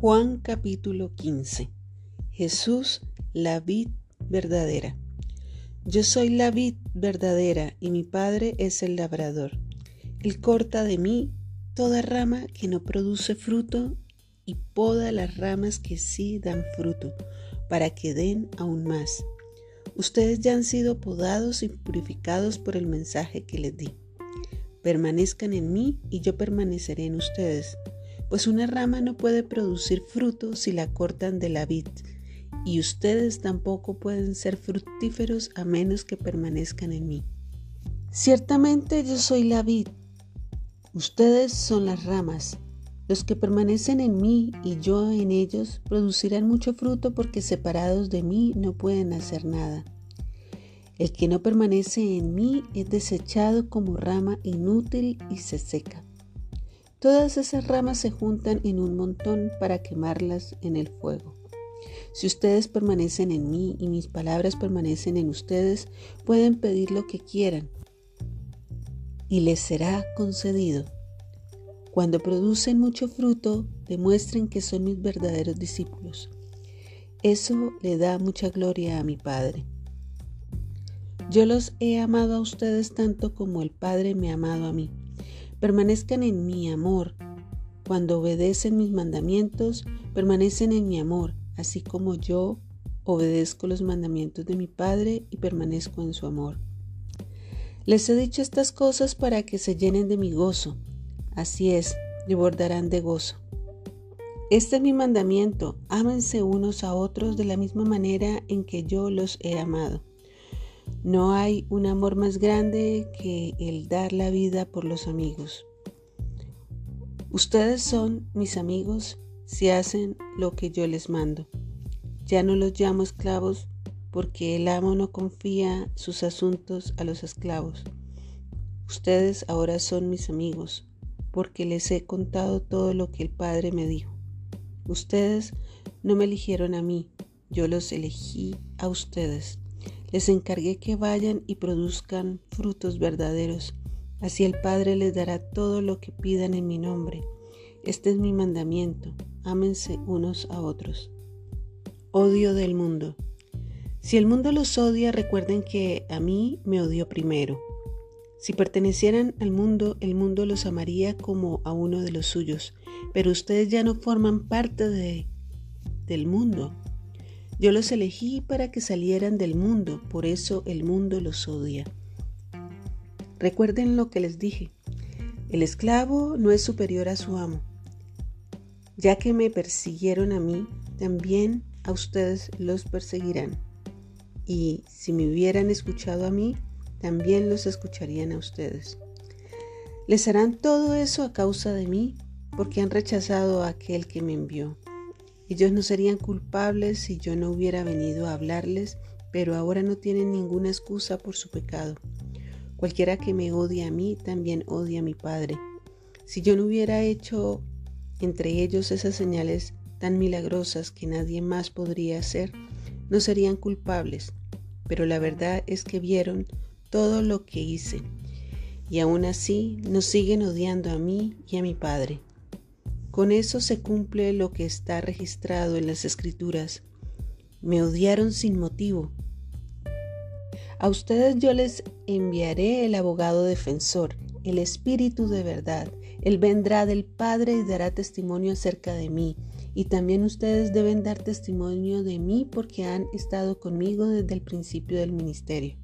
Juan capítulo 15. Jesús, la vid verdadera. Yo soy la vid verdadera y mi Padre es el labrador. Él corta de mí toda rama que no produce fruto y poda las ramas que sí dan fruto, para que den aún más. Ustedes ya han sido podados y purificados por el mensaje que les di. Permanezcan en mí y yo permaneceré en ustedes pues una rama no puede producir fruto si la cortan de la vid, y ustedes tampoco pueden ser fructíferos a menos que permanezcan en mí. Ciertamente yo soy la vid, ustedes son las ramas. Los que permanecen en mí y yo en ellos producirán mucho fruto porque separados de mí no pueden hacer nada. El que no permanece en mí es desechado como rama inútil y se seca. Todas esas ramas se juntan en un montón para quemarlas en el fuego. Si ustedes permanecen en mí y mis palabras permanecen en ustedes, pueden pedir lo que quieran y les será concedido. Cuando producen mucho fruto, demuestren que son mis verdaderos discípulos. Eso le da mucha gloria a mi Padre. Yo los he amado a ustedes tanto como el Padre me ha amado a mí. Permanezcan en mi amor. Cuando obedecen mis mandamientos, permanecen en mi amor, así como yo obedezco los mandamientos de mi Padre y permanezco en su amor. Les he dicho estas cosas para que se llenen de mi gozo. Así es, debordarán de gozo. Este es mi mandamiento, ámense unos a otros de la misma manera en que yo los he amado. No hay un amor más grande que el dar la vida por los amigos. Ustedes son mis amigos si hacen lo que yo les mando. Ya no los llamo esclavos porque el amo no confía sus asuntos a los esclavos. Ustedes ahora son mis amigos porque les he contado todo lo que el Padre me dijo. Ustedes no me eligieron a mí, yo los elegí a ustedes les encargué que vayan y produzcan frutos verdaderos. Así el Padre les dará todo lo que pidan en mi nombre. Este es mi mandamiento. Ámense unos a otros. Odio del mundo. Si el mundo los odia, recuerden que a mí me odió primero. Si pertenecieran al mundo, el mundo los amaría como a uno de los suyos, pero ustedes ya no forman parte de, del mundo, yo los elegí para que salieran del mundo, por eso el mundo los odia. Recuerden lo que les dije. El esclavo no es superior a su amo. Ya que me persiguieron a mí, también a ustedes los perseguirán. Y si me hubieran escuchado a mí, también los escucharían a ustedes. Les harán todo eso a causa de mí, porque han rechazado a aquel que me envió. Ellos no serían culpables si yo no hubiera venido a hablarles, pero ahora no tienen ninguna excusa por su pecado. Cualquiera que me odie a mí también odia a mi Padre. Si yo no hubiera hecho entre ellos esas señales tan milagrosas que nadie más podría hacer, no serían culpables. Pero la verdad es que vieron todo lo que hice y aún así nos siguen odiando a mí y a mi Padre. Con eso se cumple lo que está registrado en las escrituras. Me odiaron sin motivo. A ustedes yo les enviaré el abogado defensor, el Espíritu de verdad. Él vendrá del Padre y dará testimonio acerca de mí. Y también ustedes deben dar testimonio de mí porque han estado conmigo desde el principio del ministerio.